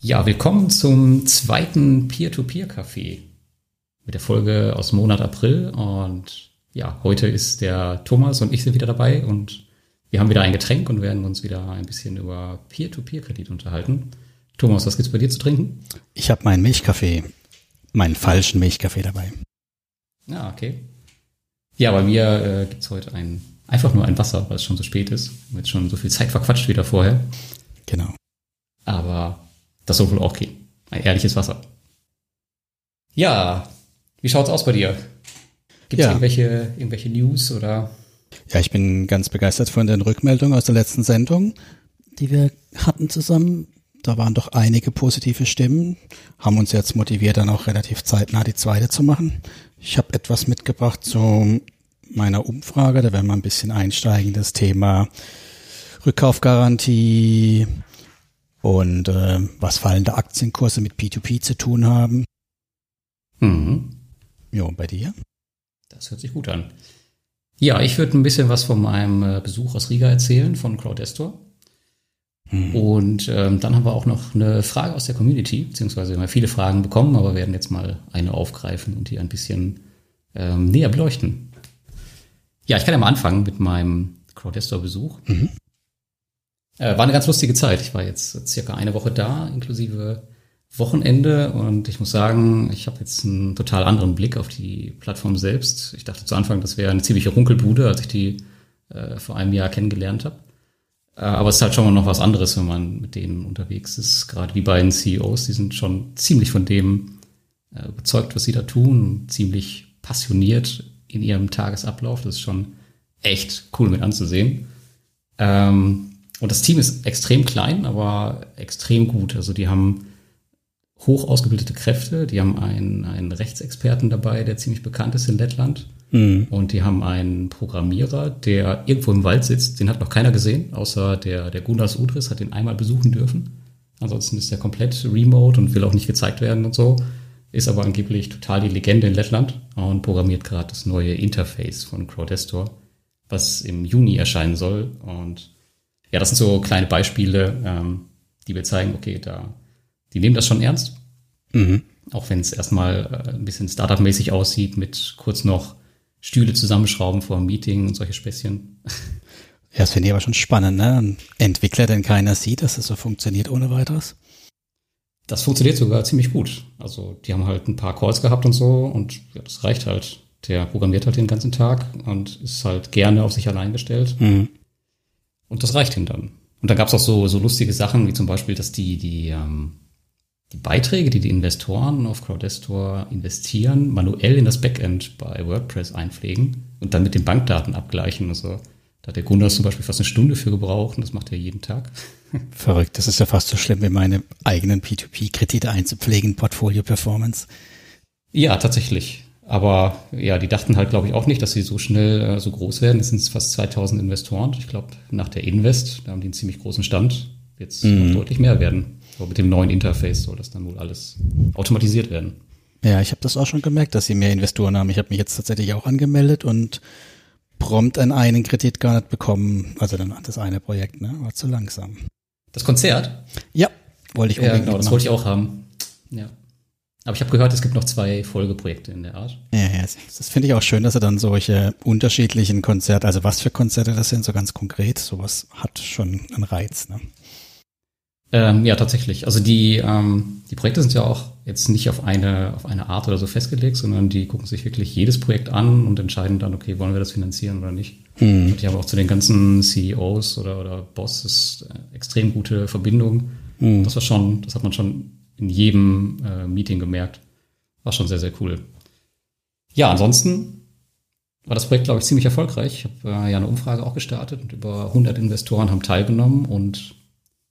Ja, willkommen zum zweiten Peer-to-Peer-Café mit der Folge aus dem Monat April. Und ja, heute ist der Thomas und ich sind wieder dabei und wir haben wieder ein Getränk und werden uns wieder ein bisschen über Peer-to-Peer-Kredit unterhalten. Thomas, was gibt's bei dir zu trinken? Ich habe meinen Milchkaffee, meinen falschen Milchkaffee dabei. Ah, okay. Ja, bei mir äh, gibt's heute ein, einfach nur ein Wasser, weil es schon so spät ist. Wir haben jetzt schon so viel Zeit verquatscht wieder vorher. Genau. Aber das soll wohl auch gehen. Ein ehrliches Wasser. Ja, wie schaut's aus bei dir? Gibt's Ja. irgendwelche, irgendwelche News oder? Ja, ich bin ganz begeistert von den Rückmeldungen aus der letzten Sendung, die wir hatten zusammen. Da waren doch einige positive Stimmen, haben uns jetzt motiviert, dann auch relativ zeitnah die zweite zu machen. Ich habe etwas mitgebracht zu meiner Umfrage, da werden wir ein bisschen einsteigen, das Thema Rückkaufgarantie und äh, was fallende Aktienkurse mit P2P zu tun haben. Mhm. Jo, und bei dir? Das hört sich gut an. Ja, ich würde ein bisschen was von meinem äh, Besuch aus Riga erzählen, von Crowdestor. Und ähm, dann haben wir auch noch eine Frage aus der Community, beziehungsweise wir haben ja viele Fragen bekommen, aber werden jetzt mal eine aufgreifen und die ein bisschen ähm, näher beleuchten. Ja, ich kann ja mal anfangen mit meinem Crowdestor-Besuch. Äh, war eine ganz lustige Zeit. Ich war jetzt circa eine Woche da, inklusive Wochenende und ich muss sagen, ich habe jetzt einen total anderen Blick auf die Plattform selbst. Ich dachte zu Anfang, das wäre eine ziemliche Runkelbude, als ich die äh, vor einem Jahr kennengelernt habe. Äh, aber es ist halt schon mal noch was anderes, wenn man mit denen unterwegs ist. Gerade die beiden CEOs, die sind schon ziemlich von dem äh, überzeugt, was sie da tun, ziemlich passioniert in ihrem Tagesablauf. Das ist schon echt cool mit anzusehen. Ähm, und das Team ist extrem klein, aber extrem gut. Also die haben hoch ausgebildete Kräfte. Die haben einen, einen Rechtsexperten dabei, der ziemlich bekannt ist in Lettland. Und die haben einen Programmierer, der irgendwo im Wald sitzt. Den hat noch keiner gesehen, außer der, der Gunas Udris hat den einmal besuchen dürfen. Ansonsten ist er komplett remote und will auch nicht gezeigt werden und so. Ist aber angeblich total die Legende in Lettland und programmiert gerade das neue Interface von Crowdestor, was im Juni erscheinen soll. Und ja, das sind so kleine Beispiele, ähm, die wir zeigen, okay, da, die nehmen das schon ernst. Auch wenn es erstmal äh, ein bisschen Startup-mäßig aussieht, mit kurz noch Stühle zusammenschrauben vor einem Meeting und solche Späßchen. Ja, das finde ich aber schon spannend, ne? Ein Entwickler, den keiner sieht, dass es so funktioniert ohne weiteres. Das funktioniert sogar ziemlich gut. Also die haben halt ein paar Calls gehabt und so und ja, das reicht halt. Der programmiert halt den ganzen Tag und ist halt gerne auf sich allein gestellt. Und das reicht ihm dann. Und dann gab's auch so, so lustige Sachen, wie zum Beispiel, dass die, die, ähm, die Beiträge, die die Investoren auf Crowdestor investieren, manuell in das Backend bei WordPress einpflegen und dann mit den Bankdaten abgleichen. Also da hat der Gunnar zum Beispiel fast eine Stunde für gebraucht und das macht er jeden Tag. Verrückt, das ist ja fast so schlimm wie meine eigenen P2P-Kredite einzupflegen, Portfolio Performance. Ja, tatsächlich. Aber ja, die dachten halt, glaube ich, auch nicht, dass sie so schnell äh, so groß werden. Es sind fast 2000 Investoren. Ich glaube, nach der Invest, da haben die einen ziemlich großen Stand, wird es noch deutlich mehr werden. Aber mit dem neuen Interface soll das dann wohl alles automatisiert werden. Ja, ich habe das auch schon gemerkt, dass sie mehr Investoren haben. Ich habe mich jetzt tatsächlich auch angemeldet und prompt an einen Kredit gar nicht bekommen. Also dann das eine Projekt, ne? War zu langsam. Das Konzert? Ja, wollte ich Ja, unbedingt genau, das mitmachen. wollte ich auch haben. Ja. Aber ich habe gehört, es gibt noch zwei Folgeprojekte in der Art. Ja, ja, das- finde ich auch schön, dass er dann solche unterschiedlichen Konzerte, also was für Konzerte das sind, so ganz konkret, sowas hat schon einen Reiz. Ne? Ähm, ja, tatsächlich. Also die, ähm, die Projekte sind ja auch jetzt nicht auf eine, auf eine Art oder so festgelegt, sondern die gucken sich wirklich jedes Projekt an und entscheiden dann, okay, wollen wir das finanzieren oder nicht. Und ich habe auch zu den ganzen CEOs oder, oder Bosses äh, extrem gute Verbindung. Das war schon, das hat man schon in jedem äh, Meeting gemerkt. War schon sehr, sehr cool. Ja, ansonsten war das Projekt, glaube ich, ziemlich erfolgreich. Ich habe äh, ja eine Umfrage auch gestartet und über 100 Investoren haben teilgenommen und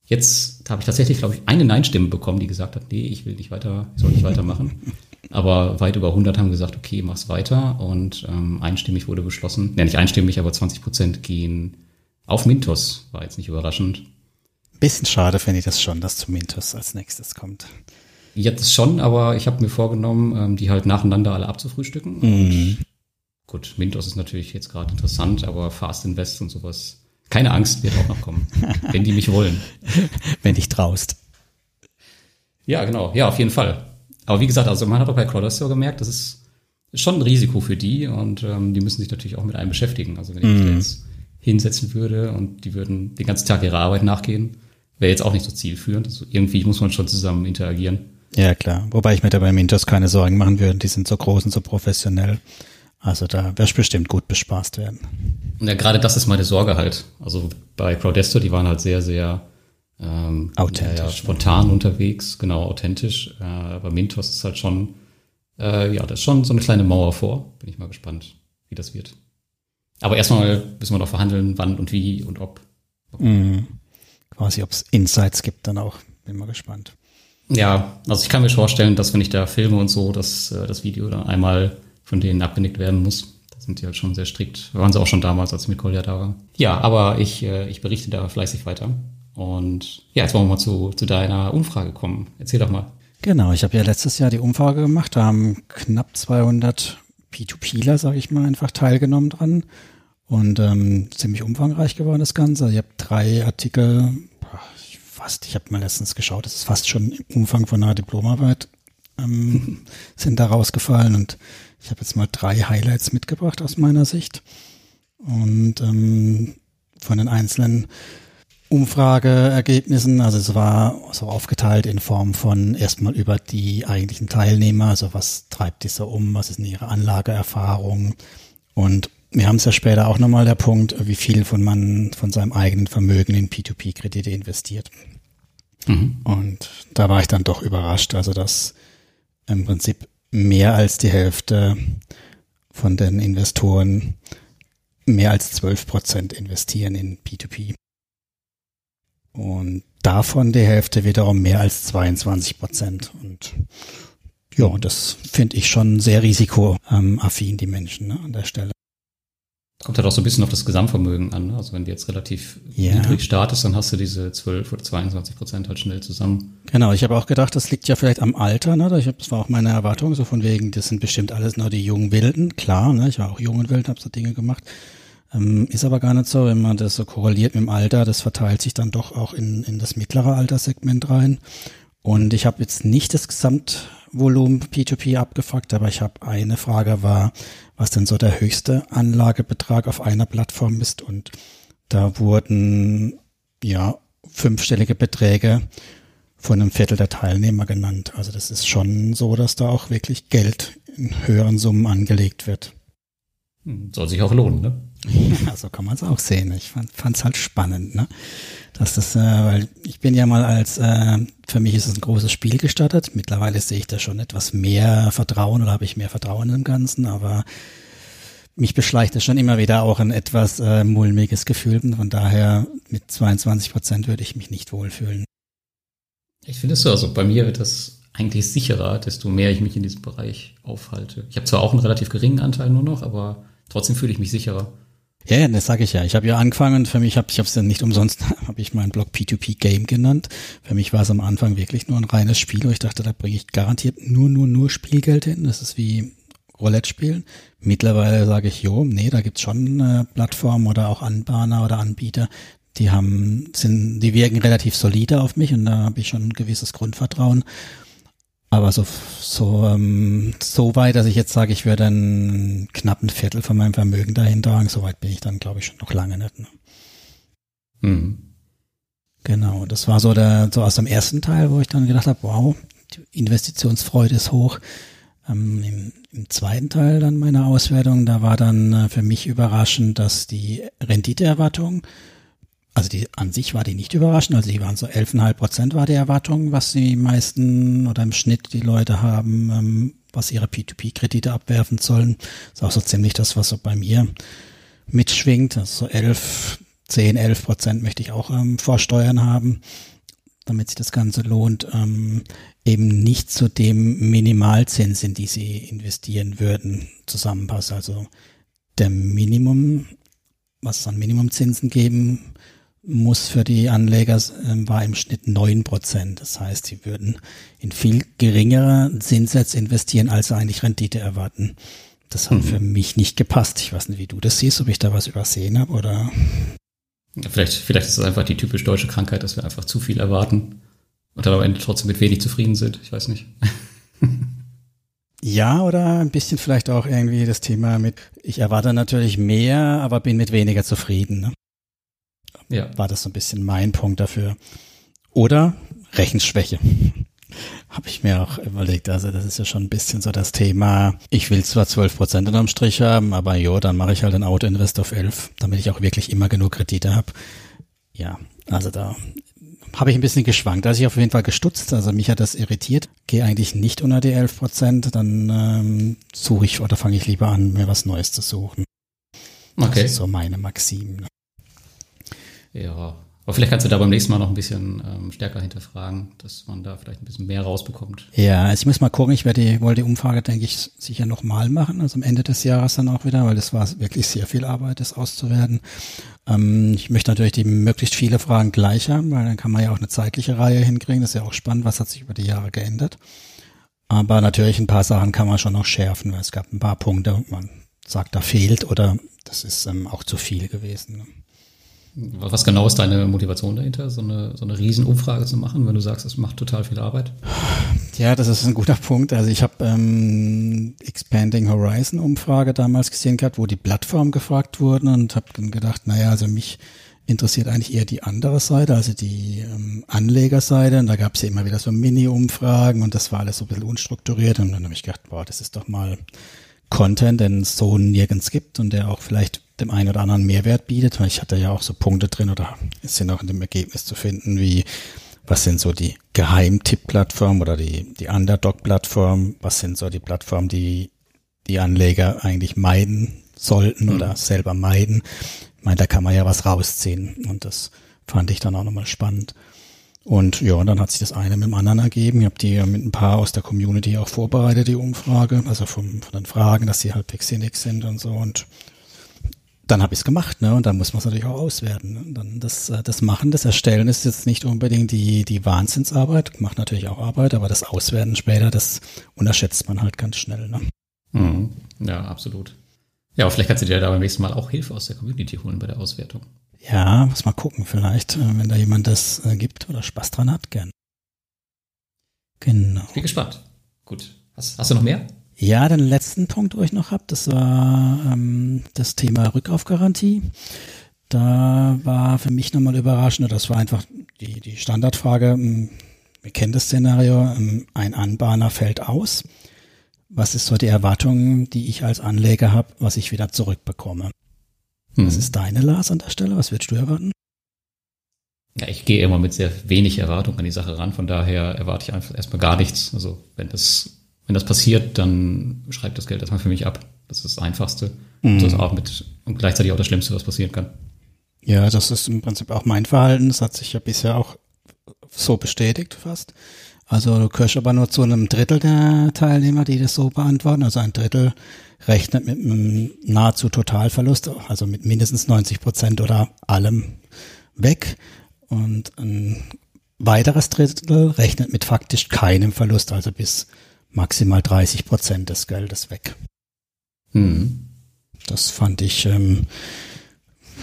Jetzt habe ich tatsächlich, glaube ich, eine Nein-Stimme bekommen, die gesagt hat, nee, ich will nicht weiter, ich soll nicht weitermachen. Aber weit über 100 haben gesagt, okay, mach's weiter. Und ähm, einstimmig wurde beschlossen, ja nicht einstimmig, aber 20 Prozent gehen auf Mintos. War jetzt nicht überraschend. Bisschen schade finde ich das schon, dass zu Mintos als nächstes kommt. Jetzt schon, aber ich habe mir vorgenommen, ähm, die halt nacheinander alle abzufrühstücken. Und gut, Mintos ist natürlich jetzt gerade interessant, aber Fast Invest und sowas, keine Angst, wird auch noch kommen, wenn die mich wollen. Wenn dich traust. Ja, genau. Ja, auf jeden Fall. Aber wie gesagt, also man hat auch bei Crowdestor gemerkt, das ist schon ein Risiko für die und ähm, die müssen sich natürlich auch mit einem beschäftigen. Also wenn ich mich mm. jetzt hinsetzen würde und die würden den ganzen Tag ihrer Arbeit nachgehen, wäre jetzt auch nicht so zielführend. Also irgendwie muss man schon zusammen interagieren. Ja, klar. Wobei ich mir dabei Mintos keine Sorgen machen würde. Die sind so groß und so professionell. Also da wirst bestimmt gut bespaßt werden. Ja, gerade das ist meine Sorge halt. Also bei Crowdesto, die waren halt sehr, sehr ähm, authentisch, ja, spontan unterwegs, genau, authentisch. Äh, aber Mintos ist halt schon, äh, ja, das ist schon so eine kleine Mauer vor. Bin ich mal gespannt, wie das wird. Aber erstmal müssen wir noch verhandeln, wann und wie und ob. Mhm. Quasi, ob es Insights gibt dann auch. Bin mal gespannt. Ja, also ich kann mir vorstellen, dass wenn ich da filme und so, dass äh, das Video dann einmal von denen abgenickt werden muss. Da sind die halt schon sehr strikt. Waren sie auch schon damals, als mit Kolja da war. Ja, aber ich, äh, ich berichte da fleißig weiter. Und ja, jetzt wollen wir mal zu, zu deiner Umfrage kommen. Erzähl doch mal. Genau, ich habe ja letztes Jahr die Umfrage gemacht. Da haben knapp 200 P2Pler, sage ich mal, einfach teilgenommen dran. Und ähm, ziemlich umfangreich geworden das Ganze. Also ich habe drei Artikel, fast, ich habe mal letztens geschaut, das ist fast schon im Umfang von einer Diplomarbeit, ähm, sind da rausgefallen. Und ich habe jetzt mal drei Highlights mitgebracht aus meiner Sicht. Und ähm, von den einzelnen Umfrageergebnissen, also es war so aufgeteilt in Form von erstmal über die eigentlichen Teilnehmer, also was treibt die so um, was ist denn ihre Anlageerfahrung und wir haben es ja später auch nochmal der Punkt, wie viel von man von seinem eigenen Vermögen in P2P-Kredite investiert. Mhm. Und da war ich dann doch überrascht, also dass im Prinzip mehr als die Hälfte von den Investoren mehr als 12 Prozent investieren in P2P. Und davon die Hälfte wiederum mehr als 22 Prozent. Und ja, das finde ich schon sehr risikoaffin, die Menschen ne, an der Stelle. Kommt halt auch so ein bisschen auf das Gesamtvermögen an. Ne? Also wenn du jetzt relativ ja. niedrig startest, dann hast du diese 12 oder 22 Prozent halt schnell zusammen. Genau, ich habe auch gedacht, das liegt ja vielleicht am Alter. Ne? Ich hab, das war auch meine Erwartung, so von wegen, das sind bestimmt alles nur die jungen Wilden. Klar, ne? ich war auch jung und wild, habe so Dinge gemacht. Ähm, ist aber gar nicht so, wenn man das so korreliert mit dem Alter, das verteilt sich dann doch auch in, in das mittlere Alterssegment rein. Und ich habe jetzt nicht das Gesamtvolumen P2P abgefragt, aber ich habe eine Frage war, was denn so der höchste Anlagebetrag auf einer Plattform ist. Und da wurden ja fünfstellige Beträge von einem Viertel der Teilnehmer genannt. Also das ist schon so, dass da auch wirklich Geld in höheren Summen angelegt wird. Soll sich auch lohnen, ne? Ja, so kann man es auch sehen. Ich fand es halt spannend, ne? Dass das, äh, weil ich bin ja mal als, äh, für mich ist es ein großes Spiel gestartet. Mittlerweile sehe ich da schon etwas mehr Vertrauen oder habe ich mehr Vertrauen im Ganzen, aber mich beschleicht es schon immer wieder auch ein etwas äh, mulmiges Gefühl. Von daher mit 22 Prozent würde ich mich nicht wohlfühlen. Ich finde es so, also bei mir wird das eigentlich sicherer, desto mehr ich mich in diesem Bereich aufhalte. Ich habe zwar auch einen relativ geringen Anteil nur noch, aber trotzdem fühle ich mich sicherer. Ja, das sage ich ja. Ich habe ja angefangen, für mich habe ich es ja nicht umsonst, habe ich meinen Blog P2P Game genannt. Für mich war es am Anfang wirklich nur ein reines Spiel, wo ich dachte, da bringe ich garantiert nur, nur, nur Spielgeld hin. Das ist wie Roulette spielen. Mittlerweile sage ich, jo, nee, da gibt's schon äh, Plattformen oder auch Anbahner oder Anbieter, die haben, sind, die wirken relativ solide auf mich und da habe ich schon ein gewisses Grundvertrauen. Aber so, so, ähm, so weit, dass ich jetzt sage, ich würde einen knappen Viertel von meinem Vermögen dahin tragen, so weit bin ich dann, glaube ich, schon noch lange nicht. Ne? Mhm. Genau, das war so der, so aus dem ersten Teil, wo ich dann gedacht habe, wow, die Investitionsfreude ist hoch. Ähm, im, im, zweiten Teil dann meiner Auswertung, da war dann äh, für mich überraschend, dass die Renditeerwartung also die an sich war die nicht überraschend, also die waren so 11,5 Prozent war die Erwartung, was die meisten oder im Schnitt die Leute haben, ähm, was ihre P2P-Kredite abwerfen sollen. ist auch so ziemlich das, was so bei mir mitschwingt. Also so 11, 10, 11 Prozent möchte ich auch ähm, vor Steuern haben, damit sich das Ganze lohnt. Ähm, eben nicht zu dem Minimalzins, in die sie investieren würden, zusammenpasst. Also der Minimum, was es an Minimumzinsen geben muss für die Anleger äh, war im Schnitt neun Prozent. Das heißt, sie würden in viel geringere Zinssätze investieren, als sie eigentlich Rendite erwarten. Das hat mhm. für mich nicht gepasst. Ich weiß nicht, wie du das siehst, ob ich da was übersehen habe oder. Vielleicht, vielleicht ist es einfach die typisch deutsche Krankheit, dass wir einfach zu viel erwarten Und dann am Ende trotzdem mit wenig zufrieden sind. Ich weiß nicht. Ja, oder ein bisschen vielleicht auch irgendwie das Thema mit, ich erwarte natürlich mehr, aber bin mit weniger zufrieden. Ne? Ja. War das so ein bisschen mein Punkt dafür. Oder Rechenschwäche. Habe ich mir auch überlegt. Also das ist ja schon ein bisschen so das Thema. Ich will zwar 12 Prozent unterm Strich haben, aber jo, dann mache ich halt ein Auto-Invest auf 11, damit ich auch wirklich immer genug Kredite habe. Ja, also da habe ich ein bisschen geschwankt. Da ist ich auf jeden Fall gestutzt. Also mich hat das irritiert. Gehe eigentlich nicht unter die 11 Prozent. Dann ähm, suche ich oder fange ich lieber an, mir was Neues zu suchen. Okay. Das ist so meine Maxim. Ja, aber vielleicht kannst du da beim nächsten Mal noch ein bisschen ähm, stärker hinterfragen, dass man da vielleicht ein bisschen mehr rausbekommt. Ja, also ich muss mal gucken. Ich werde die, wollte die Umfrage, denke ich, sicher nochmal machen, also am Ende des Jahres dann auch wieder, weil das war wirklich sehr viel Arbeit, das auszuwerten. Ähm, ich möchte natürlich die möglichst viele Fragen gleich haben, weil dann kann man ja auch eine zeitliche Reihe hinkriegen. Das ist ja auch spannend, was hat sich über die Jahre geändert. Aber natürlich ein paar Sachen kann man schon noch schärfen, weil es gab ein paar Punkte, man sagt, da fehlt oder das ist ähm, auch zu viel gewesen. Ne? Was genau ist deine Motivation dahinter, so eine, so eine Riesenumfrage zu machen, wenn du sagst, es macht total viel Arbeit? Ja, das ist ein guter Punkt. Also ich habe ähm, Expanding Horizon Umfrage damals gesehen gehabt, wo die Plattform gefragt wurden und habe dann gedacht, naja, also mich interessiert eigentlich eher die andere Seite, also die ähm, Anlegerseite. Und da gab es ja immer wieder so Mini-Umfragen und das war alles so ein bisschen unstrukturiert. Und dann habe ich gedacht, boah, das ist doch mal Content, den es so nirgends gibt und der auch vielleicht dem einen oder anderen Mehrwert bietet. Weil ich hatte ja auch so Punkte drin oder ist ja noch in dem Ergebnis zu finden, wie was sind so die Geheimtipp-Plattformen oder die, die Underdog-Plattformen, was sind so die Plattformen, die die Anleger eigentlich meiden sollten mhm. oder selber meiden. Ich meine, da kann man ja was rausziehen und das fand ich dann auch nochmal spannend. Und ja, dann hat sich das eine mit dem anderen ergeben. Ich habe die mit ein paar aus der Community auch vorbereitet, die Umfrage, also vom, von den Fragen, dass sie halt sinnig sind und so. Und dann habe ich es gemacht, ne? Und dann muss man es natürlich auch auswerten. Ne? dann das, äh, das Machen, das Erstellen ist jetzt nicht unbedingt die, die Wahnsinnsarbeit, macht natürlich auch Arbeit, aber das Auswerten später, das unterschätzt man halt ganz schnell. Ne? Mhm. Ja, absolut. Ja, aber vielleicht kannst du dir da beim nächsten Mal auch Hilfe aus der Community holen bei der Auswertung. Ja, muss mal gucken, vielleicht, äh, wenn da jemand das äh, gibt oder Spaß dran hat, gern. Genau. Ich bin gespannt. Gut. Hast, hast du noch mehr? Ja, den letzten Punkt, wo ich noch habe, das war ähm, das Thema Rückkaufgarantie. Da war für mich nochmal überraschend, das war einfach die, die Standardfrage, ähm, wir kennen das Szenario, ähm, ein Anbahner fällt aus. Was ist so die Erwartung, die ich als Anleger habe, was ich wieder zurückbekomme? Hm. Was ist deine Lars an der Stelle? Was würdest du erwarten? Ja, ich gehe immer mit sehr wenig Erwartung an die Sache ran, von daher erwarte ich einfach erstmal gar nichts. Also wenn das wenn das passiert, dann schreibt das Geld erstmal für mich ab. Das ist das Einfachste. Mhm. Das ist auch mit, und gleichzeitig auch das Schlimmste, was passieren kann. Ja, das ist im Prinzip auch mein Verhalten. Das hat sich ja bisher auch so bestätigt fast. Also du gehörst aber nur zu einem Drittel der Teilnehmer, die das so beantworten. Also ein Drittel rechnet mit einem nahezu Totalverlust, also mit mindestens 90 Prozent oder allem weg. Und ein weiteres Drittel rechnet mit faktisch keinem Verlust, also bis maximal 30 Prozent des Geldes weg. Mhm. Das fand ich, ähm,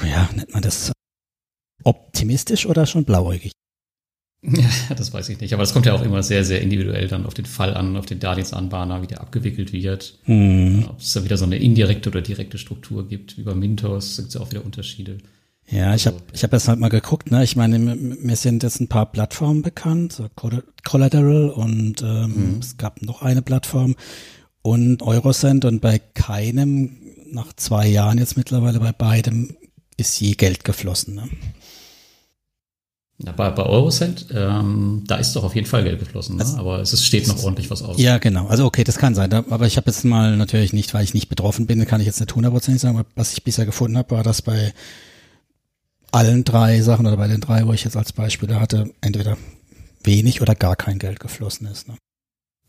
ja, nennt man das optimistisch oder schon blauäugig? Ja, das weiß ich nicht. Aber das kommt ja auch immer sehr, sehr individuell dann auf den Fall an, auf den Darlehensanbahner, wie der abgewickelt wird. Mhm. Ob es da wieder so eine indirekte oder direkte Struktur gibt. Wie bei Mintos gibt es ja auch wieder Unterschiede. Ja, ich habe ich hab jetzt halt mal geguckt, ne? Ich meine, mir sind jetzt ein paar Plattformen bekannt, so Collateral und ähm, mhm. es gab noch eine Plattform und Eurocent und bei keinem, nach zwei Jahren jetzt mittlerweile bei beidem, ist je Geld geflossen. Ne? Ja, bei, bei Eurocent, ähm, da ist doch auf jeden Fall Geld geflossen, ne? Also, aber es ist, steht noch ordentlich was aus. Ja, genau. Also okay, das kann sein. Aber ich habe jetzt mal natürlich nicht, weil ich nicht betroffen bin, kann ich jetzt nicht hundertprozentig sagen, aber was ich bisher gefunden habe, war, dass bei allen drei Sachen oder bei den drei, wo ich jetzt als Beispiele hatte, entweder wenig oder gar kein Geld geflossen ist. Ne?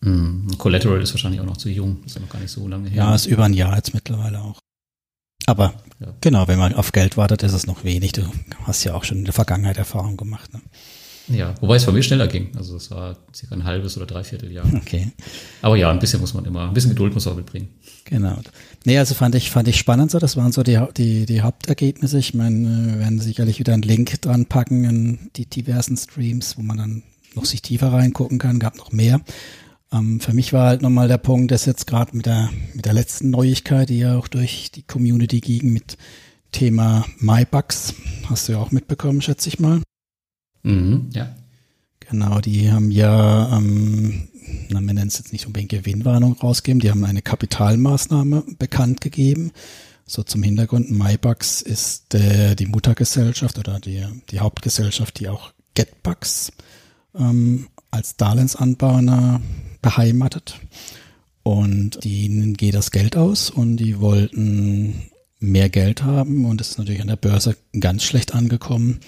Mm, Collateral ist wahrscheinlich auch noch zu jung, ist ja noch gar nicht so lange her. Ja, ist über ein Jahr jetzt mittlerweile auch. Aber ja. genau, wenn man auf Geld wartet, ist es noch wenig. Du hast ja auch schon in der Vergangenheit Erfahrung gemacht. Ne? Ja, wobei es bei mir schneller ging. Also es war circa ein halbes oder dreiviertel Jahr. Okay. Aber ja, ein bisschen muss man immer, ein bisschen Geduld muss man mitbringen. Genau. Nee, also fand ich, fand ich spannend so. Das waren so die, die, die Hauptergebnisse. Ich meine, wir werden sicherlich wieder einen Link dran packen in die diversen Streams, wo man dann noch sich tiefer reingucken kann, gab noch mehr. Ähm, für mich war halt nochmal der Punkt, dass jetzt gerade mit der, mit der letzten Neuigkeit, die ja auch durch die Community ging, mit Thema MyBugs, hast du ja auch mitbekommen, schätze ich mal. Mhm, ja. Genau, die haben ja, ähm, na, wir nennen es jetzt nicht unbedingt Gewinnwarnung rausgegeben, die haben eine Kapitalmaßnahme bekannt gegeben. So zum Hintergrund, MyBugs ist äh, die Muttergesellschaft oder die, die Hauptgesellschaft, die auch GetBugs ähm, als Darlehensanbahner beheimatet. Und ihnen geht das Geld aus und die wollten mehr Geld haben und es ist natürlich an der Börse ganz schlecht angekommen.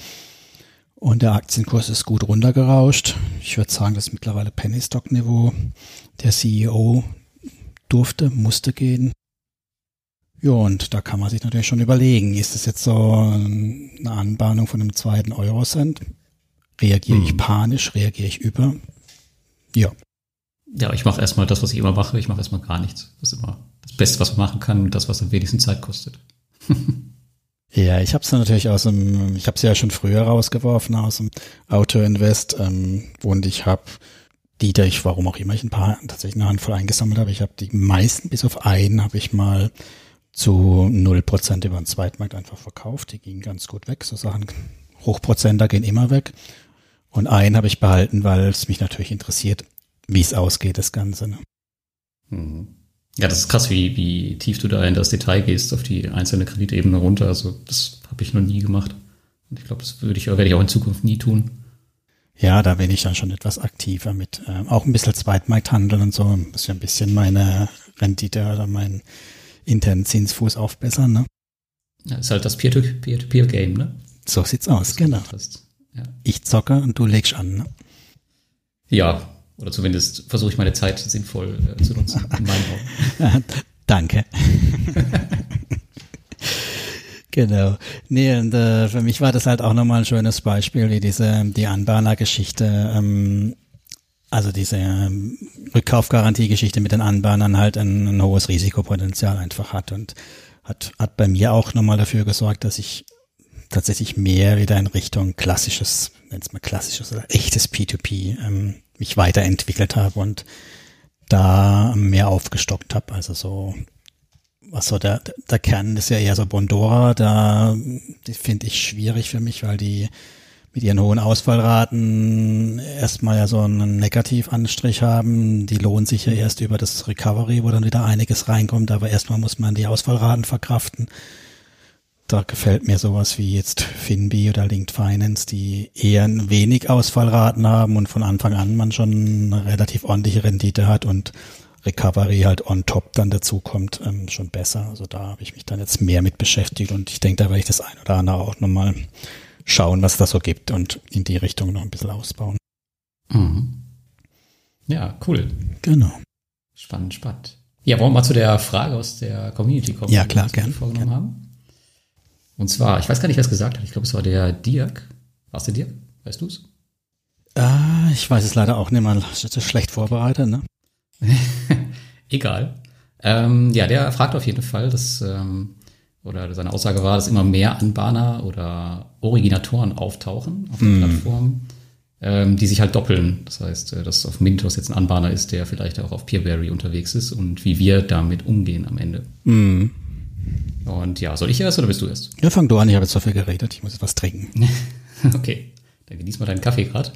Und der Aktienkurs ist gut runtergerauscht. Ich würde sagen, das ist mittlerweile Penny Stock Niveau. Der CEO durfte, musste gehen. Ja, und da kann man sich natürlich schon überlegen, ist es jetzt so eine Anbahnung von einem zweiten Eurocent? Reagiere ich hm. panisch? Reagiere ich über? Ja. Ja, ich mache erstmal das, was ich immer mache. Ich mache erstmal gar nichts. Das ist immer das Beste, was man machen kann und das, was am wenigsten Zeit kostet. ja, ich habe es natürlich aus dem, ich habe es ja schon früher rausgeworfen aus dem Auto Invest ähm, und ich habe die, da ich, warum auch immer, ich ein paar tatsächlich eine Handvoll eingesammelt habe. Ich habe die meisten, bis auf einen, habe ich mal zu null Prozent über den Zweitmarkt einfach verkauft. Die gingen ganz gut weg. So Sachen, Hochprozenter gehen immer weg. Und einen habe ich behalten, weil es mich natürlich interessiert, wie es ausgeht, das Ganze. Ne? Mhm. Ja, das ist krass, wie, wie tief du da in das Detail gehst, auf die einzelne Kreditebene runter. Also das habe ich noch nie gemacht. Und ich glaube, das würde ich, werde ich auch in Zukunft nie tun. Ja, da bin ich dann schon etwas aktiver mit, äh, auch ein bisschen Zweitmarkthandel und so, muss ja ein bisschen meine Rendite oder meinen internen Zinsfuß aufbessern, ne? Ja, ist halt das Peer-to-Peer-Game, ne? So sieht's aus, genau. Ja. Ich zocke und du legst an, ne? Ja, oder zumindest versuche ich meine Zeit sinnvoll äh, zu nutzen, in meinen Augen. Danke. genau. Nee, und äh, für mich war das halt auch nochmal ein schönes Beispiel, wie diese, die Anbahner-Geschichte, ähm, also diese ähm, Rückkaufgarantie-Geschichte mit den Anbahnern halt ein, ein hohes Risikopotenzial einfach hat und hat, hat bei mir auch nochmal dafür gesorgt, dass ich tatsächlich mehr wieder in Richtung klassisches, nennt es mal klassisches oder echtes P2P ähm, mich weiterentwickelt habe und da mehr aufgestockt habe. Also so, was so der, der Kern ist ja eher so Bondora, da finde ich schwierig für mich, weil die mit ihren hohen Ausfallraten erstmal ja so einen Negativanstrich haben. Die lohnen sich ja erst über das Recovery, wo dann wieder einiges reinkommt, aber erstmal muss man die Ausfallraten verkraften da gefällt mir sowas wie jetzt Finbi oder Linked Finance, die eher wenig Ausfallraten haben und von Anfang an man schon eine relativ ordentliche Rendite hat und Recovery halt on top dann dazu kommt, ähm, schon besser. Also da habe ich mich dann jetzt mehr mit beschäftigt und ich denke, da werde ich das ein oder andere auch nochmal schauen, was das so gibt und in die Richtung noch ein bisschen ausbauen. Mhm. Ja, cool. Genau. Spannend, spannend. Ja, wollen wir mal zu der Frage aus der Community kommen, ja, klar, die wir vorgenommen gern. haben? Und zwar, ich weiß gar nicht, wer es gesagt hat. Ich glaube, es war der Dirk. War es der Dirk? Weißt du es? Ah, ich weiß es leider auch nicht mal. Schlecht vorbereitet, ne? Egal. Ähm, ja, der fragt auf jeden Fall, dass, ähm, oder seine Aussage war, dass immer mehr Anbahner oder Originatoren auftauchen auf der mm. Plattform, ähm, die sich halt doppeln. Das heißt, äh, dass auf Mintos jetzt ein Anbahner ist, der vielleicht auch auf Peerberry unterwegs ist und wie wir damit umgehen am Ende. Mm. Und ja, soll ich erst oder bist du erst? Ja, fang du an, ich habe jetzt so viel geredet, ich muss jetzt was trinken. okay, dann genieß mal deinen Kaffee gerade.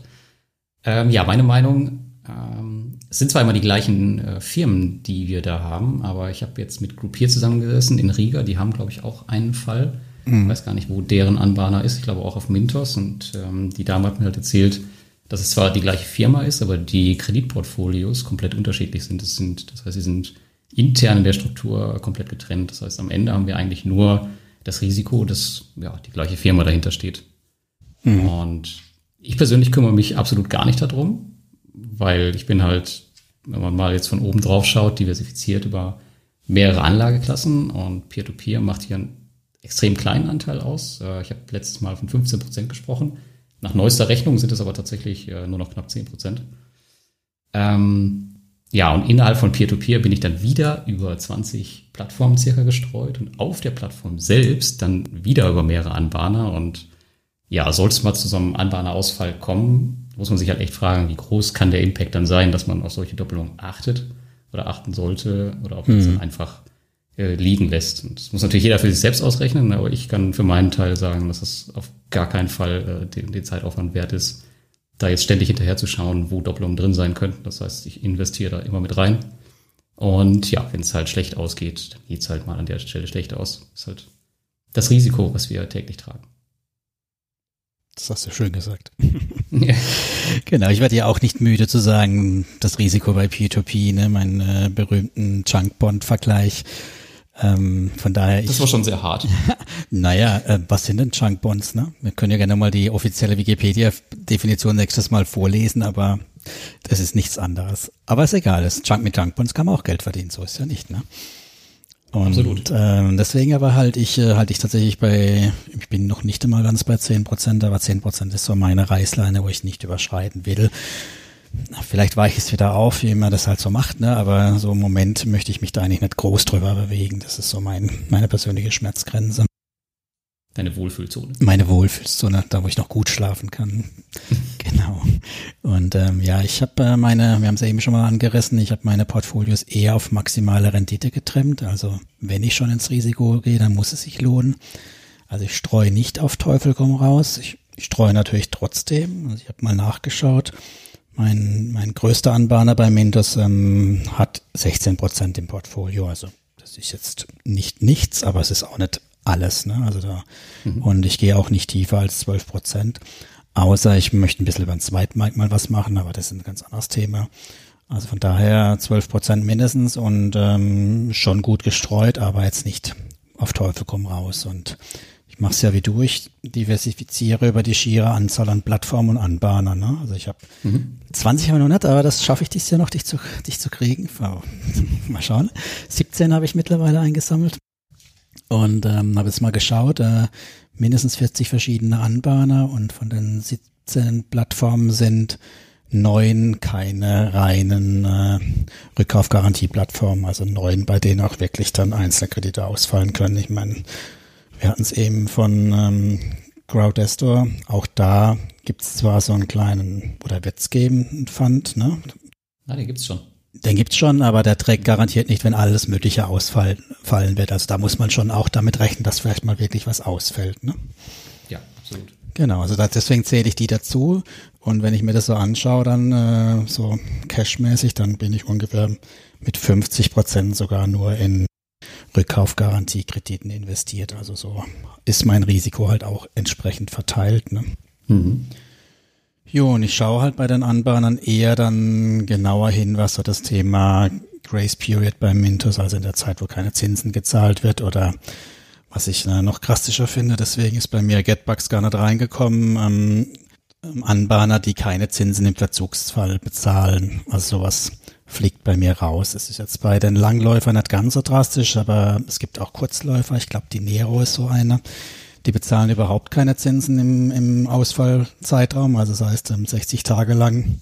Ähm, ja, meine Meinung, ähm, es sind zwar immer die gleichen äh, Firmen, die wir da haben, aber ich habe jetzt mit Groupier zusammengesessen in Riga, die haben, glaube ich, auch einen Fall. Mhm. Ich weiß gar nicht, wo deren Anbahner ist, ich glaube auch auf Mintos und ähm, die Dame hat mir halt erzählt, dass es zwar die gleiche Firma ist, aber die Kreditportfolios komplett unterschiedlich sind. Das sind, das heißt, sie sind intern in der Struktur komplett getrennt. Das heißt, am Ende haben wir eigentlich nur das Risiko, dass ja, die gleiche Firma dahinter steht. Mhm. Und ich persönlich kümmere mich absolut gar nicht darum, weil ich bin halt, wenn man mal jetzt von oben drauf schaut, diversifiziert über mehrere Anlageklassen und Peer-to-Peer -Peer macht hier einen extrem kleinen Anteil aus. Äh, ich habe letztes Mal von 15 Prozent gesprochen. Nach neuester Rechnung sind es aber tatsächlich äh, nur noch knapp 10 Prozent. Ähm, ja, und innerhalb von Peer-to-Peer -Peer bin ich dann wieder über 20 Plattformen circa gestreut und auf der Plattform selbst dann wieder über mehrere Anbahner. Und ja, sollte es mal zu so einem Anbahnerausfall kommen, muss man sich halt echt fragen, wie groß kann der Impact dann sein, dass man auf solche Doppelungen achtet oder achten sollte oder ob man es mhm. dann einfach äh, liegen lässt. Und das muss natürlich jeder für sich selbst ausrechnen, aber ich kann für meinen Teil sagen, dass es auf gar keinen Fall äh, den, den Zeitaufwand wert ist, da jetzt ständig hinterher zu schauen, wo Doppelungen drin sein könnten. Das heißt, ich investiere da immer mit rein. Und ja, wenn es halt schlecht ausgeht, dann geht's halt mal an der Stelle schlecht aus. Das ist halt das Risiko, was wir täglich tragen. Das hast du schön gesagt. ja. Genau, ich werde ja auch nicht müde zu sagen, das Risiko bei P2P, ne, meinen äh, berühmten Junk-Bond-Vergleich. Ähm, von daher. Das war schon sehr hart. naja, äh, was sind denn Junk Bonds? Ne? Wir können ja gerne mal die offizielle Wikipedia-Definition nächstes Mal vorlesen, aber das ist nichts anderes. Aber ist egal, das Junk mit Junk Bonds kann man auch Geld verdienen, so ist ja nicht, ne? Und, Absolut. Ähm, deswegen aber halt ich äh, halte ich tatsächlich bei, ich bin noch nicht einmal ganz bei zehn Prozent, aber zehn Prozent ist so meine Reißleine, wo ich nicht überschreiten will. Vielleicht weiche ich es wieder auf, wie man das halt so macht, ne? aber so im Moment möchte ich mich da eigentlich nicht groß drüber bewegen. Das ist so mein, meine persönliche Schmerzgrenze. Deine Wohlfühlzone. Meine Wohlfühlzone, da wo ich noch gut schlafen kann. genau. Und ähm, ja, ich habe äh, meine, wir haben es ja eben schon mal angerissen, ich habe meine Portfolios eher auf maximale Rendite getrimmt. Also wenn ich schon ins Risiko gehe, dann muss es sich lohnen. Also ich streue nicht auf Teufel komm raus. Ich, ich streue natürlich trotzdem. Also ich habe mal nachgeschaut. Mein, mein größter Anbahner bei Mintos ähm, hat 16 Prozent im Portfolio. Also das ist jetzt nicht nichts, aber es ist auch nicht alles. Ne? Also da, mhm. Und ich gehe auch nicht tiefer als 12 Prozent. Außer ich möchte ein bisschen über den Zweitmarkt mal was machen, aber das ist ein ganz anderes Thema. Also von daher 12 Prozent mindestens und ähm, schon gut gestreut, aber jetzt nicht auf Teufel komm raus. Und mache es ja wie du, ich diversifiziere über die schiere Anzahl an Plattformen und Anbahner. Ne? Also ich habe mhm. 20 haben wir noch nicht, aber das schaffe ich dieses Jahr noch, dich zu, dich zu kriegen. Mal schauen. 17 habe ich mittlerweile eingesammelt. Und ähm, habe jetzt mal geschaut, äh, mindestens 40 verschiedene Anbahner und von den 17 Plattformen sind neun keine reinen äh, Rückkaufgarantieplattformen, also neun, bei denen auch wirklich dann einzelne Kredite ausfallen können. Ich meine, wir hatten es eben von ähm, Crowdestor, auch da gibt es zwar so einen kleinen, oder wird es geben, einen Fund, ne? Ah, den gibt's schon. Den gibt's schon, aber der trägt garantiert nicht, wenn alles Mögliche ausfallen fallen wird. Also da muss man schon auch damit rechnen, dass vielleicht mal wirklich was ausfällt. Ne? Ja, absolut. Genau, also deswegen zähle ich die dazu. Und wenn ich mir das so anschaue, dann äh, so cashmäßig, dann bin ich ungefähr mit 50 Prozent sogar nur in Rückkaufgarantiekrediten investiert. Also so ist mein Risiko halt auch entsprechend verteilt. Ne? Mhm. Jo, und ich schaue halt bei den Anbahnern eher dann genauer hin, was so das Thema Grace Period beim Mintos, also in der Zeit, wo keine Zinsen gezahlt wird oder was ich äh, noch krastischer finde, deswegen ist bei mir Getbugs gar nicht reingekommen, ähm, ähm, Anbahner, die keine Zinsen im Verzugsfall bezahlen. Also sowas fliegt bei mir raus. Es ist jetzt bei den Langläufern nicht ganz so drastisch, aber es gibt auch Kurzläufer. Ich glaube, die Nero ist so eine die bezahlen überhaupt keine Zinsen im, im Ausfallzeitraum, also das heißt 60 ähm, Tage lang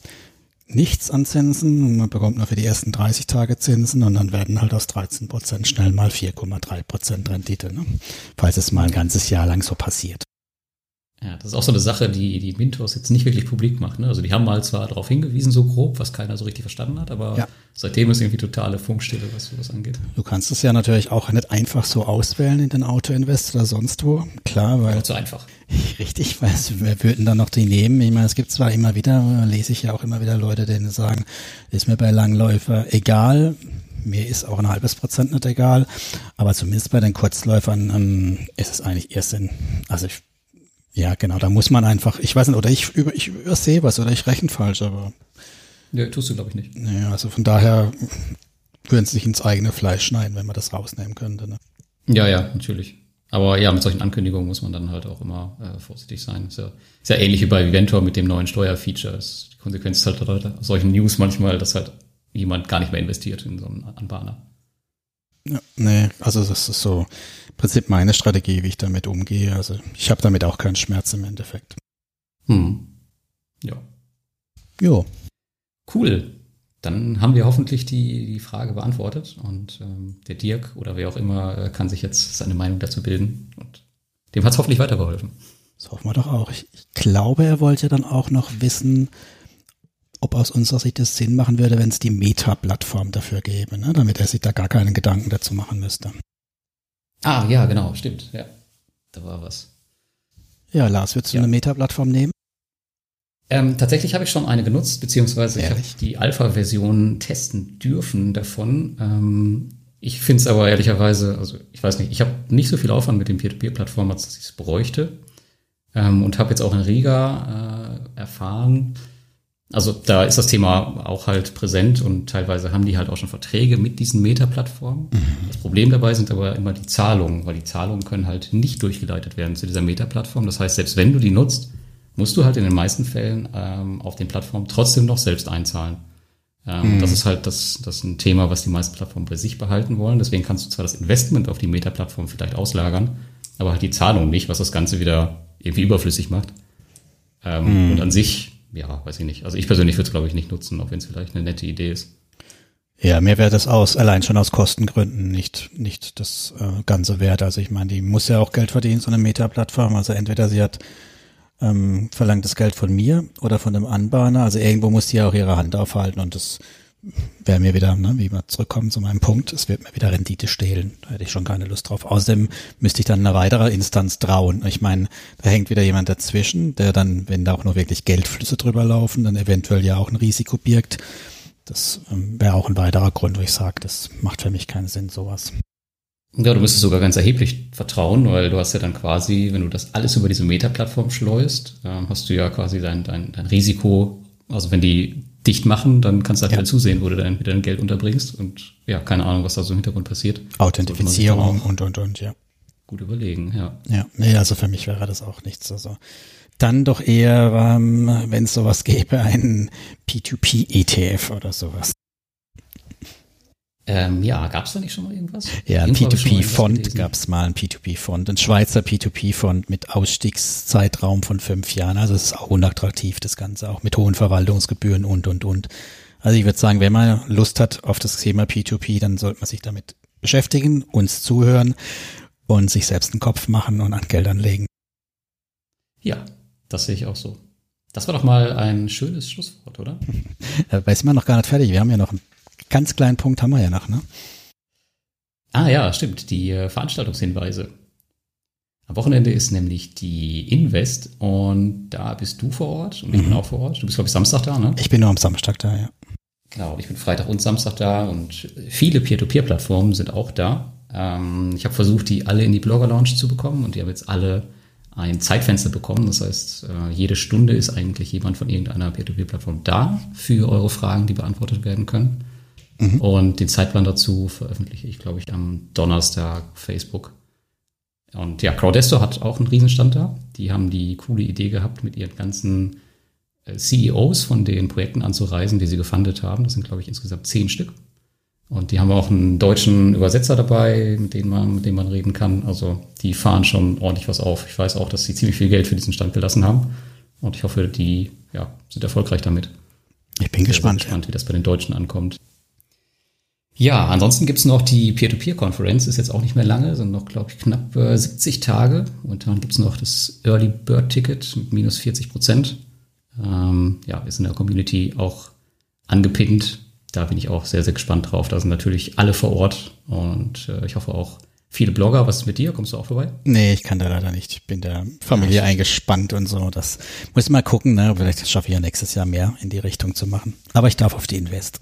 nichts an Zinsen. Man bekommt nur für die ersten 30 Tage Zinsen und dann werden halt aus 13 Prozent schnell mal 4,3 Prozent Rendite, ne? falls es mal ein ganzes Jahr lang so passiert. Ja, das ist auch so eine Sache, die die Mintos jetzt nicht wirklich publik macht. Ne? Also die haben mal zwar darauf hingewiesen, so grob, was keiner so richtig verstanden hat, aber ja. seitdem ist irgendwie totale Funkstille, was sowas angeht. Du kannst es ja natürlich auch nicht einfach so auswählen in den Auto-Invest oder sonst wo. Klar, weil. zu einfach. Richtig, weil wer würden dann noch die nehmen? Ich meine, es gibt zwar immer wieder, lese ich ja auch immer wieder Leute, denen sagen, ist mir bei Langläufer egal, mir ist auch ein halbes Prozent nicht egal, aber zumindest bei den Kurzläufern ähm, ist es eigentlich erst in, also ich ja, genau, da muss man einfach, ich weiß nicht, oder ich, über, ich übersehe was oder ich rechne falsch, aber. Ja, tust du, glaube ich, nicht. Ja, also von daher würden sie sich ins eigene Fleisch schneiden, wenn man das rausnehmen könnte. Ne? Ja, ja, natürlich. Aber ja, mit solchen Ankündigungen muss man dann halt auch immer äh, vorsichtig sein. Ist ja, ist ja ähnlich wie bei Viventor mit dem neuen Steuerfeature. Die Konsequenz ist halt, halt solchen News manchmal, dass halt jemand gar nicht mehr investiert in so einen Anbahner. Ja, nee, also das ist so im Prinzip meine Strategie, wie ich damit umgehe. Also ich habe damit auch keinen Schmerz im Endeffekt. Hm. Ja. Jo. Cool. Dann haben wir hoffentlich die, die Frage beantwortet und ähm, der Dirk oder wer auch immer äh, kann sich jetzt seine Meinung dazu bilden und dem hat es hoffentlich weitergeholfen. Das hoffen wir doch auch. Ich, ich glaube, er wollte dann auch noch wissen, ob aus unserer Sicht es Sinn machen würde, wenn es die Meta-Plattform dafür gäbe, ne? damit er sich da gar keinen Gedanken dazu machen müsste. Ah, ja, genau, stimmt. Ja, da war was. Ja, Lars, würdest du ja. eine Meta-Plattform nehmen? Ähm, tatsächlich habe ich schon eine genutzt, beziehungsweise ich habe die Alpha-Version testen dürfen davon. Ähm, ich finde es aber ehrlicherweise, also ich weiß nicht, ich habe nicht so viel Aufwand mit den Peer-to-Peer-Plattformen, als dass ich es bräuchte. Ähm, und habe jetzt auch in Riga äh, erfahren, also da ist das Thema auch halt präsent und teilweise haben die halt auch schon Verträge mit diesen Meta-Plattformen. Mhm. Das Problem dabei sind aber immer die Zahlungen, weil die Zahlungen können halt nicht durchgeleitet werden zu dieser Meta-Plattform. Das heißt, selbst wenn du die nutzt, musst du halt in den meisten Fällen ähm, auf den Plattformen trotzdem noch selbst einzahlen. Ähm, mhm. Das ist halt das, das ist ein Thema, was die meisten Plattformen bei sich behalten wollen. Deswegen kannst du zwar das Investment auf die Meta-Plattform vielleicht auslagern, aber halt die Zahlung nicht, was das Ganze wieder irgendwie überflüssig macht. Ähm, mhm. Und an sich ja, weiß ich nicht. Also ich persönlich würde es, glaube ich, nicht nutzen, auch wenn es vielleicht eine nette Idee ist. Ja, mir wäre das aus, allein schon aus Kostengründen nicht, nicht das äh, ganze Wert. Also ich meine, die muss ja auch Geld verdienen, so eine Meta-Plattform. Also entweder sie hat ähm, verlangt das Geld von mir oder von dem Anbahner. Also irgendwo muss die ja auch ihre Hand aufhalten und das wäre mir wieder, ne, wie wir zurückkommen zu meinem Punkt, es wird mir wieder Rendite stehlen. Da hätte ich schon keine Lust drauf. Außerdem müsste ich dann eine weitere Instanz trauen. Ich meine, da hängt wieder jemand dazwischen, der dann, wenn da auch nur wirklich Geldflüsse drüber laufen, dann eventuell ja auch ein Risiko birgt. Das ähm, wäre auch ein weiterer Grund, wo ich sage, das macht für mich keinen Sinn, sowas. Ja, du müsstest sogar ganz erheblich vertrauen, weil du hast ja dann quasi, wenn du das alles über diese Meta-Plattform schleust, ähm, hast du ja quasi dein, dein, dein Risiko, also wenn die dicht machen, dann kannst du halt ja. zusehen, wo du wieder dein Geld unterbringst und ja, keine Ahnung, was da so im Hintergrund passiert. Authentifizierung und, und, und, ja. Gut überlegen, ja. Ja, nee, also für mich wäre das auch nichts. Also dann doch eher, ähm, wenn es sowas gäbe, ein P2P-ETF oder sowas. Ähm, ja, gab es da nicht schon mal irgendwas? Ja, ein P2P-Fond gab es mal, ein P2P-Fond, ein Schweizer P2P-Fond mit Ausstiegszeitraum von fünf Jahren. Also es ist auch unattraktiv, das Ganze, auch mit hohen Verwaltungsgebühren und, und, und. Also ich würde sagen, wenn man Lust hat auf das Thema P2P, dann sollte man sich damit beschäftigen, uns zuhören und sich selbst einen Kopf machen und an Geld anlegen. Ja, das sehe ich auch so. Das war doch mal ein schönes Schlusswort, oder? Weiß man noch gar nicht fertig. Wir haben ja noch ein ganz kleinen Punkt haben wir ja noch, ne? Ah ja, stimmt, die äh, Veranstaltungshinweise. Am Wochenende ist nämlich die Invest und da bist du vor Ort und ich mhm. bin auch vor Ort. Du bist, glaube ich, Samstag da, ne? Ich bin nur am Samstag da, ja. Genau, ich bin Freitag und Samstag da und viele Peer-to-Peer-Plattformen sind auch da. Ähm, ich habe versucht, die alle in die Blogger-Lounge zu bekommen und die haben jetzt alle ein Zeitfenster bekommen. Das heißt, äh, jede Stunde ist eigentlich jemand von irgendeiner Peer-to-Peer-Plattform da für eure Fragen, die beantwortet werden können. Mhm. Und den Zeitplan dazu veröffentliche ich, glaube ich, am Donnerstag Facebook. Und ja, Crowdesto hat auch einen Riesenstand da. Die haben die coole Idee gehabt, mit ihren ganzen äh, CEOs von den Projekten anzureisen, die sie gefundet haben. Das sind, glaube ich, insgesamt zehn Stück. Und die haben auch einen deutschen Übersetzer dabei, mit dem man, mit dem man reden kann. Also die fahren schon ordentlich was auf. Ich weiß auch, dass sie ziemlich viel Geld für diesen Stand gelassen haben. Und ich hoffe, die ja, sind erfolgreich damit. Ich bin gespannt. gespannt, wie das bei den Deutschen ankommt. Ja, ansonsten gibt's noch die Peer-to-Peer-Konferenz, ist jetzt auch nicht mehr lange, sind noch, glaube ich, knapp äh, 70 Tage. Und dann gibt's noch das Early Bird Ticket mit minus 40 Prozent. Ähm, ja, ist in der Community auch angepinnt. Da bin ich auch sehr, sehr gespannt drauf. Da sind natürlich alle vor Ort und äh, ich hoffe auch viele Blogger. Was ist mit dir? Kommst du auch vorbei? Nee, ich kann da leider nicht. Ich bin der Familie ja, eingespannt und so. Das muss ich mal gucken. Ne? Vielleicht schaffe ich ja nächstes Jahr mehr in die Richtung zu machen. Aber ich darf auf die Invest.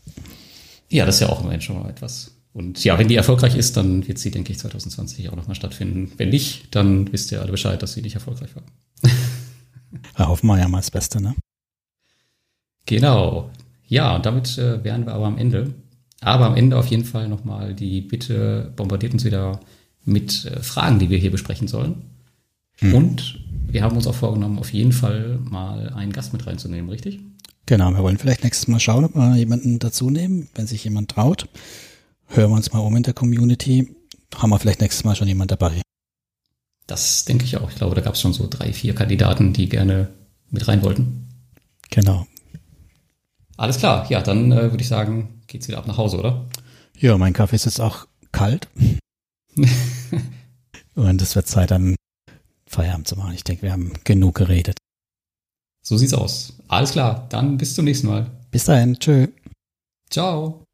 Ja, das ist ja auch immerhin schon mal etwas. Und ja, wenn die erfolgreich ist, dann wird sie, denke ich, 2020 auch nochmal stattfinden. Wenn nicht, dann wisst ihr alle Bescheid, dass sie nicht erfolgreich war. ja, hoffen wir ja mal das Beste, ne? Genau. Ja, und damit äh, wären wir aber am Ende. Aber am Ende auf jeden Fall nochmal die Bitte, bombardiert uns wieder mit äh, Fragen, die wir hier besprechen sollen. Mhm. Und wir haben uns auch vorgenommen, auf jeden Fall mal einen Gast mit reinzunehmen, richtig? Genau, wir wollen vielleicht nächstes Mal schauen, ob wir jemanden dazu nehmen, wenn sich jemand traut. Hören wir uns mal um in der Community. Haben wir vielleicht nächstes Mal schon jemand dabei. Das denke ich auch. Ich glaube, da gab es schon so drei, vier Kandidaten, die gerne mit rein wollten. Genau. Alles klar. Ja, dann äh, würde ich sagen, geht's wieder ab nach Hause, oder? Ja, mein Kaffee ist jetzt auch kalt. Und es wird Zeit, dann Feierabend zu machen. Ich denke, wir haben genug geredet. So sieht's aus. Alles klar, dann bis zum nächsten Mal. Bis dahin, tschö. Ciao.